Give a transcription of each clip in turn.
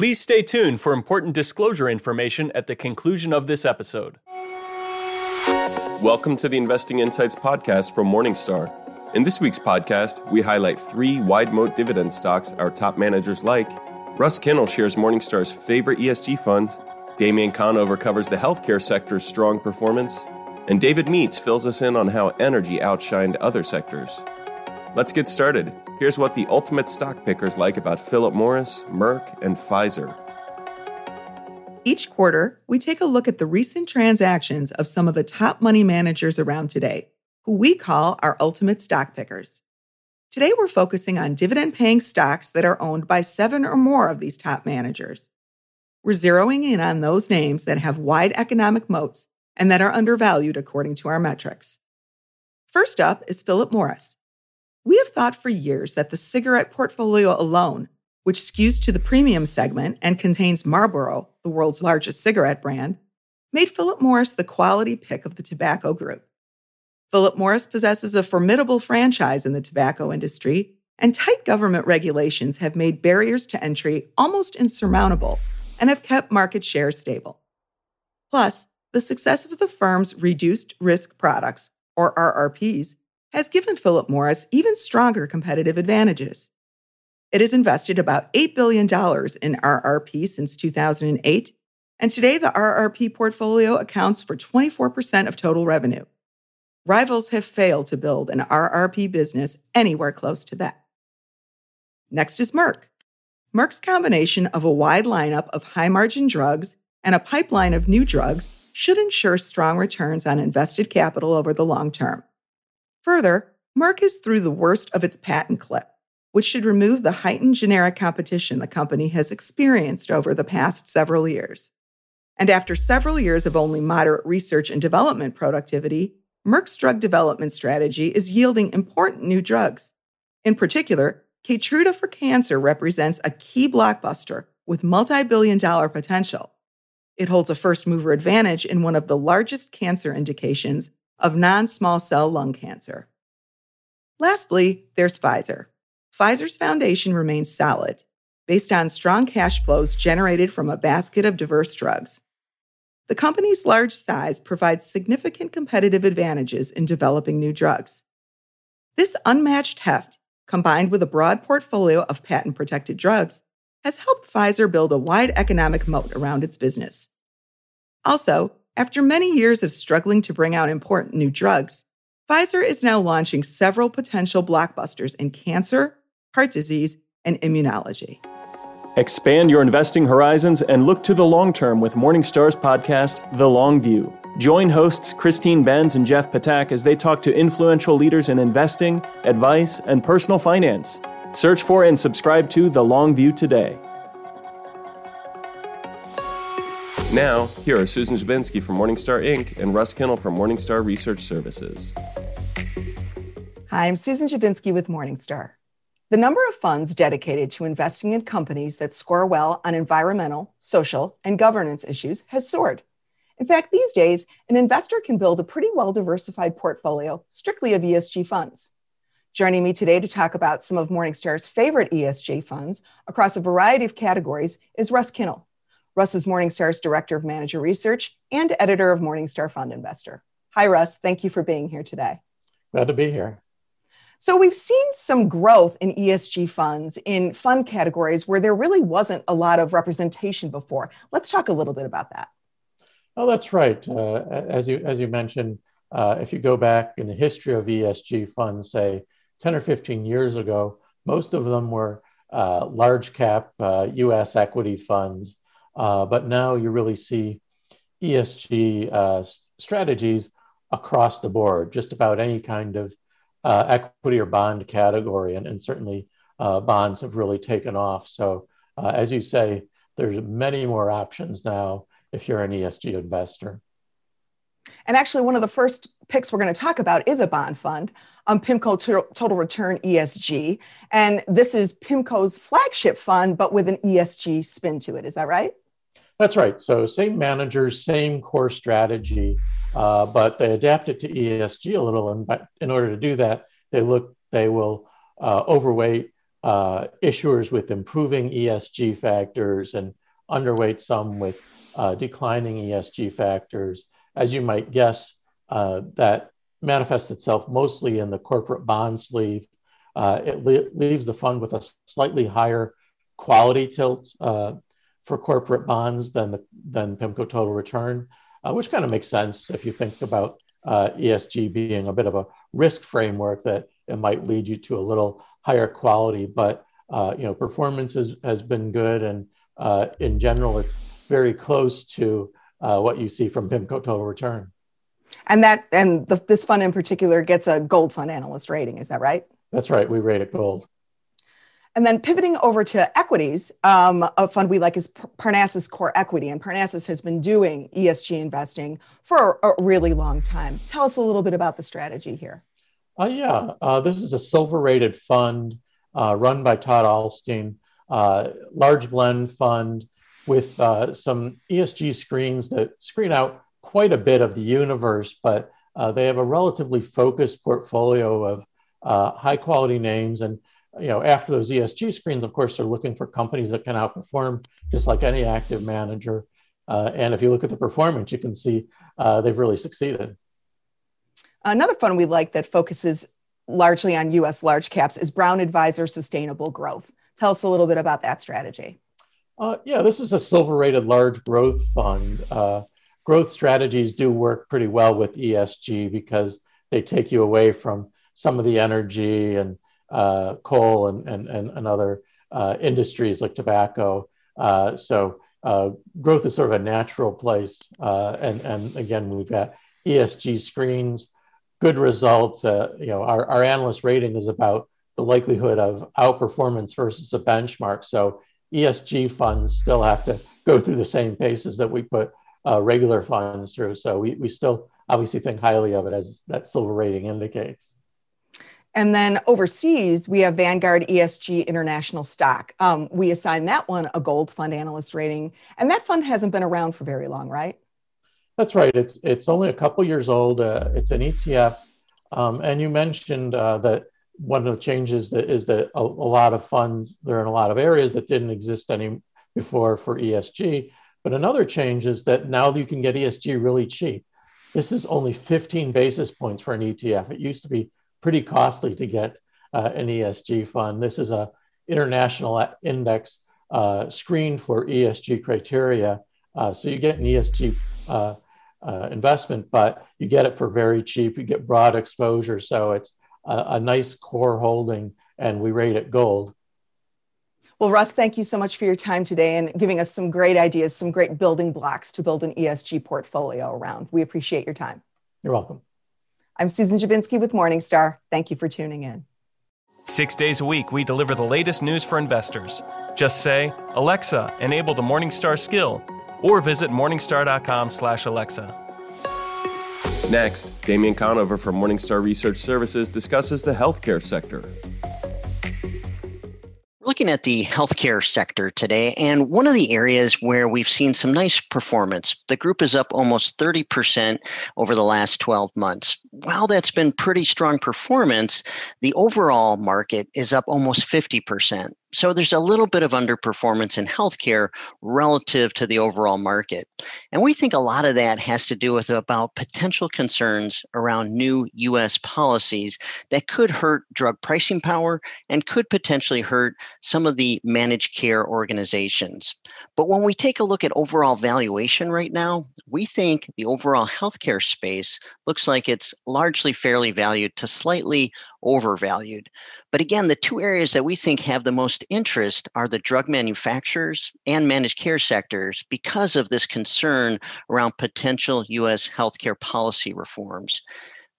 Please stay tuned for important disclosure information at the conclusion of this episode. Welcome to the Investing Insights podcast from Morningstar. In this week's podcast, we highlight three wide moat dividend stocks our top managers like. Russ Kinnel shares Morningstar's favorite ESG funds. Damien Conover covers the healthcare sector's strong performance. And David Meats fills us in on how energy outshined other sectors. Let's get started. Here's what the ultimate stock pickers like about Philip Morris, Merck, and Pfizer. Each quarter, we take a look at the recent transactions of some of the top money managers around today, who we call our ultimate stock pickers. Today, we're focusing on dividend paying stocks that are owned by seven or more of these top managers. We're zeroing in on those names that have wide economic moats and that are undervalued according to our metrics. First up is Philip Morris. We have thought for years that the cigarette portfolio alone, which skews to the premium segment and contains Marlboro, the world's largest cigarette brand, made Philip Morris the quality pick of the tobacco group. Philip Morris possesses a formidable franchise in the tobacco industry, and tight government regulations have made barriers to entry almost insurmountable and have kept market share stable. Plus, the success of the firm's reduced risk products, or RRPs, has given Philip Morris even stronger competitive advantages. It has invested about $8 billion in RRP since 2008, and today the RRP portfolio accounts for 24% of total revenue. Rivals have failed to build an RRP business anywhere close to that. Next is Merck. Merck's combination of a wide lineup of high margin drugs and a pipeline of new drugs should ensure strong returns on invested capital over the long term. Further, Merck is through the worst of its patent cliff, which should remove the heightened generic competition the company has experienced over the past several years. And after several years of only moderate research and development productivity, Merck's drug development strategy is yielding important new drugs. In particular, Keytruda for cancer represents a key blockbuster with multi billion dollar potential. It holds a first mover advantage in one of the largest cancer indications of non small cell lung cancer. Lastly, there's Pfizer. Pfizer's foundation remains solid, based on strong cash flows generated from a basket of diverse drugs. The company's large size provides significant competitive advantages in developing new drugs. This unmatched heft, combined with a broad portfolio of patent protected drugs, has helped Pfizer build a wide economic moat around its business. Also, after many years of struggling to bring out important new drugs, Pfizer is now launching several potential blockbusters in cancer, heart disease, and immunology. Expand your investing horizons and look to the long term with Morningstar's podcast, The Long View. Join hosts Christine Benz and Jeff Ptak as they talk to influential leaders in investing, advice, and personal finance. Search for and subscribe to The Long View today. Now, here are Susan Dziubinski from Morningstar Inc. and Russ Kinnel from Morningstar Research Services. Hi, I'm Susan Dziubinski with Morningstar. The number of funds dedicated to investing in companies that score well on environmental, social, and governance issues has soared. In fact, these days, an investor can build a pretty well diversified portfolio strictly of ESG funds. Joining me today to talk about some of Morningstar's favorite ESG funds across a variety of categories is Russ Kinnel. Russ is Morningstar's Director of Manager Research and editor of Morningstar Fund Investor. Hi, Russ. Thank you for being here today. Glad to be here. So, we've seen some growth in ESG funds in fund categories where there really wasn't a lot of representation before. Let's talk a little bit about that. Oh, that's right. Uh, as you as you mentioned, uh, if you go back in the history of ESG funds, say 10 or 15 years ago, most of them were uh, large cap U.S. Uh, equity funds uh, but now you really see ESG uh, strategies across the board, just about any kind of uh, equity or bond category. And, and certainly uh, bonds have really taken off. So, uh, as you say, there's many more options now if you're an ESG investor. And actually, one of the first picks we're going to talk about is a bond fund, um, PIMCO Total Return ESG. And this is PIMCO's flagship fund, but with an ESG spin to it. Is that right? That's right. So, same managers, same core strategy, uh, but they adapt it to ESG a little. And in order to do that, they look, they will uh, overweight uh, issuers with improving ESG factors and underweight some with uh, declining ESG factors. As you might guess, uh, that manifests itself mostly in the corporate bond sleeve. Uh, it le- leaves the fund with a slightly higher quality tilt uh, for corporate bonds than the than PIMCO total return, uh, which kind of makes sense if you think about uh, ESG being a bit of a risk framework that it might lead you to a little higher quality. But uh, you know, performance is, has been good, and uh, in general, it's very close to uh, what you see from PIMCO total return. And that and the, this fund in particular gets a gold fund analyst rating. Is that right? That's right. We rate it gold. And then pivoting over to equities, um, a fund we like is Parnassus Core Equity. And Parnassus has been doing ESG investing for a really long time. Tell us a little bit about the strategy here. Uh, yeah, uh, this is a silver rated fund uh, run by Todd Ahlsten, uh, large blend fund with uh, some ESG screens that screen out quite a bit of the universe, but uh, they have a relatively focused portfolio of high quality names and you know, after those ESG screens, of course, they're looking for companies that can outperform just like any active manager. Uh, and if you look at the performance, you can see uh, they've really succeeded. Another fund we like that focuses largely on US large caps is Brown Advisor Sustainable Growth. Tell us a little bit about that strategy. Uh, yeah, this is a silver rated large growth fund. Uh, growth strategies do work pretty well with ESG because they take you away from some of the energy and uh, coal and, and, and, other uh, industries like tobacco. Uh, so uh, growth is sort of a natural place. Uh, and, and again, we've got ESG screens, good results. Uh, you know, our, our analyst rating is about the likelihood of outperformance versus a benchmark. So ESG funds still have to go through the same paces that we put regular funds through. So we, we still obviously think highly of it as that silver rating indicates. And then overseas, we have Vanguard ESG International Stock. Um, we assign that one a gold fund analyst rating, and that fund hasn't been around for very long, right? That's right. It's it's only a couple years old. Uh, it's an ETF, um, and you mentioned uh, that one of the changes that is that a, a, lot of funds they're in a lot of areas that didn't exist any before for ESG. But another change is that now you can get ESG really cheap. This is only 15 basis points for an ETF. It used to be pretty costly to get uh, an ESG fund. This is a international index uh, screen for ESG criteria. Uh, so you get an ESG uh, uh, investment, but you get it for very cheap. You get broad exposure. So it's a, a nice core holding, and we rate it gold. Well, Russ, thank you so much for your time today and giving us some great ideas, some great building blocks to build an ESG portfolio around. We appreciate your time. You're welcome. I'm Susan Dziubinski with Morningstar. Thank you for tuning in. Six days a week, we deliver the latest news for investors. Just say, Alexa, enable the Morningstar skill, or visit morningstar.com slash Alexa. Next, Damien Conover from Morningstar Research Services discusses the healthcare sector looking at the healthcare sector today, and one of the areas where we've seen some nice performance. The group is up almost 30% over the last 12 months. While that's been pretty strong performance, the overall market is up almost 50%. So there's a little bit of underperformance in healthcare relative to the overall market. And we think a lot of that has to do with about potential concerns around new US policies that could hurt drug pricing power and could potentially hurt some of the managed care organizations. But when we take a look at overall valuation right now, we think the overall healthcare space looks like it's largely fairly valued to slightly overvalued. But again, the two areas that we think have the most interest are the drug manufacturers and managed care sectors because of this concern around potential US healthcare policy reforms.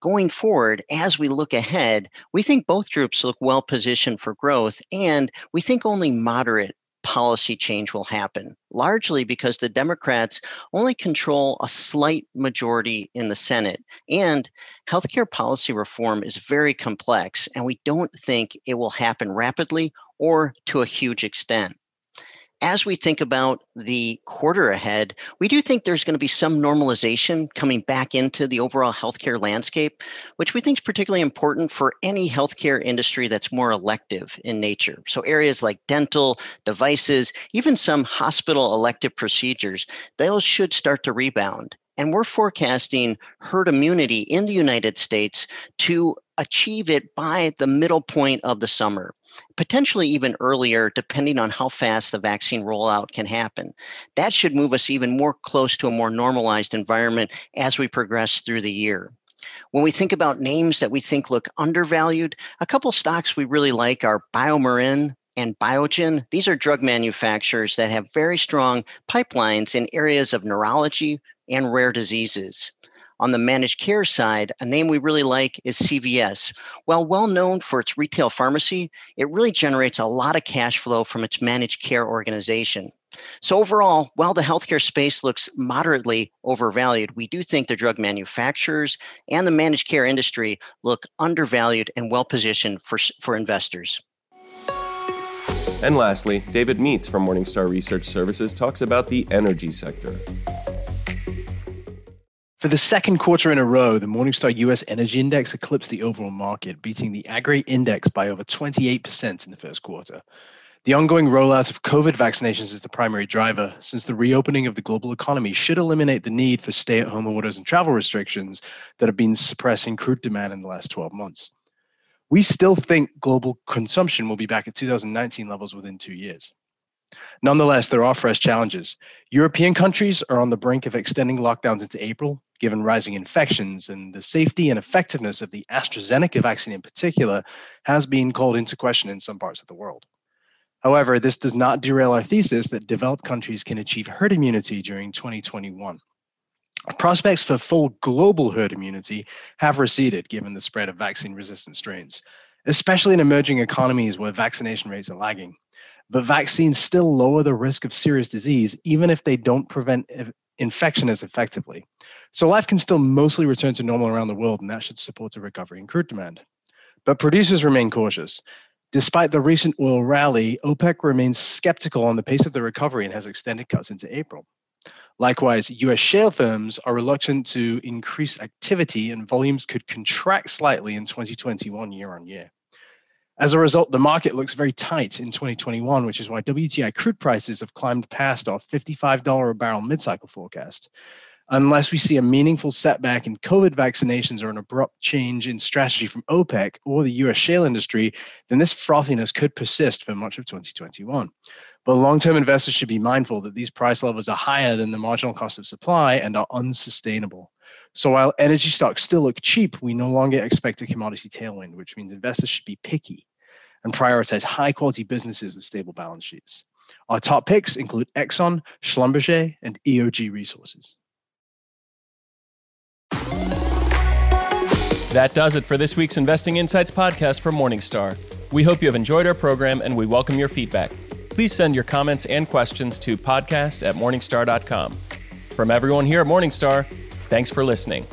Going forward, as we look ahead, we think both groups look well positioned for growth, and we think only moderate policy change will happen, largely because the Democrats only control a slight majority in the Senate. And healthcare policy reform is very complex, and we don't think it will happen rapidly or to a huge extent. As we think about the quarter ahead, we do think there's going to be some normalization coming back into the overall healthcare landscape, which we think is particularly important for any healthcare industry that's more elective in nature. So, areas like dental, devices, even some hospital elective procedures, those should start to rebound. And we're forecasting herd immunity in the United States to achieve it by the middle point of the summer, potentially even earlier, depending on how fast the vaccine rollout can happen. That should move us even more close to a more normalized environment as we progress through the year. When we think about names that we think look undervalued, a couple stocks we really like are BioMarin, and Biogen. These are drug manufacturers that have very strong pipelines in areas of neurology and rare diseases. On the managed care side, a name we really like is CVS. While well known for its retail pharmacy, it really generates a lot of cash flow from its managed care organization. So, overall, while the healthcare space looks moderately overvalued, we do think the drug manufacturers and the managed care industry look undervalued and well positioned for, for investors. And lastly, David Meats from Morningstar Research Services talks about the energy sector. For the second quarter in a row, the Morningstar US Energy Index eclipsed the overall market, beating the Agri Index by over 28% in the first quarter. The ongoing rollout of COVID vaccinations is the primary driver, since the reopening of the global economy should eliminate the need for stay at home orders and travel restrictions that have been suppressing crude demand in the last 12 months. We still think global consumption will be back at 2019 levels within two years. Nonetheless, there are fresh challenges. European countries are on the brink of extending lockdowns into April, given rising infections, and the safety and effectiveness of the AstraZeneca vaccine in particular has been called into question in some parts of the world. However, this does not derail our thesis that developed countries can achieve herd immunity during 2021. Prospects for full global herd immunity have receded given the spread of vaccine resistant strains, especially in emerging economies where vaccination rates are lagging. But vaccines still lower the risk of serious disease, even if they don't prevent infection as effectively. So life can still mostly return to normal around the world, and that should support a recovery in crude demand. But producers remain cautious. Despite the recent oil rally, OPEC remains skeptical on the pace of the recovery and has extended cuts into April. Likewise, US shale firms are reluctant to increase activity, and volumes could contract slightly in 2021 year on year. As a result, the market looks very tight in 2021, which is why WTI crude prices have climbed past our $55 a barrel mid cycle forecast. Unless we see a meaningful setback in COVID vaccinations or an abrupt change in strategy from OPEC or the US shale industry, then this frothiness could persist for much of 2021. But long term investors should be mindful that these price levels are higher than the marginal cost of supply and are unsustainable. So while energy stocks still look cheap, we no longer expect a commodity tailwind, which means investors should be picky and prioritize high quality businesses with stable balance sheets. Our top picks include Exxon, Schlumberger, and EOG Resources. That does it for this week's Investing Insights podcast from Morningstar. We hope you have enjoyed our program and we welcome your feedback. Please send your comments and questions to podcast at morningstar.com. From everyone here at Morningstar, thanks for listening.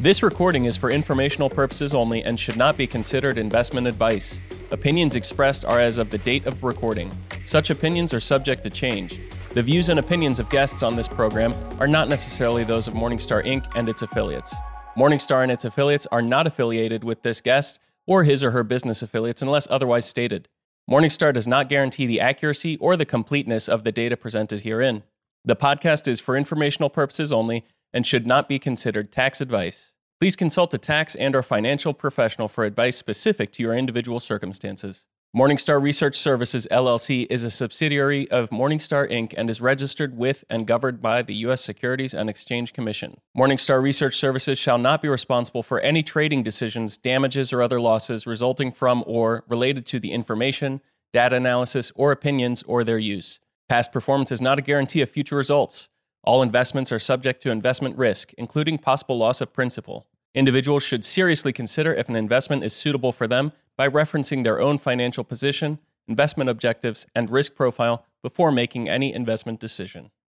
This recording is for informational purposes only and should not be considered investment advice. Opinions expressed are as of the date of recording. Such opinions are subject to change. The views and opinions of guests on this program are not necessarily those of Morningstar Inc. and its affiliates. Morningstar and its affiliates are not affiliated with this guest or his or her business affiliates unless otherwise stated. Morningstar does not guarantee the accuracy or the completeness of the data presented herein. The podcast is for informational purposes only and should not be considered tax advice. Please consult a tax and or financial professional for advice specific to your individual circumstances. Morningstar Research Services LLC is a subsidiary of Morningstar Inc. and is registered with and governed by the U.S. Securities and Exchange Commission. Morningstar Research Services shall not be responsible for any trading decisions, damages, or other losses resulting from or related to the information, data analysis, or opinions or their use. Past performance is not a guarantee of future results. All investments are subject to investment risk, including possible loss of principal. Individuals should seriously consider if an investment is suitable for them by referencing their own financial position, investment objectives, and risk profile before making any investment decision.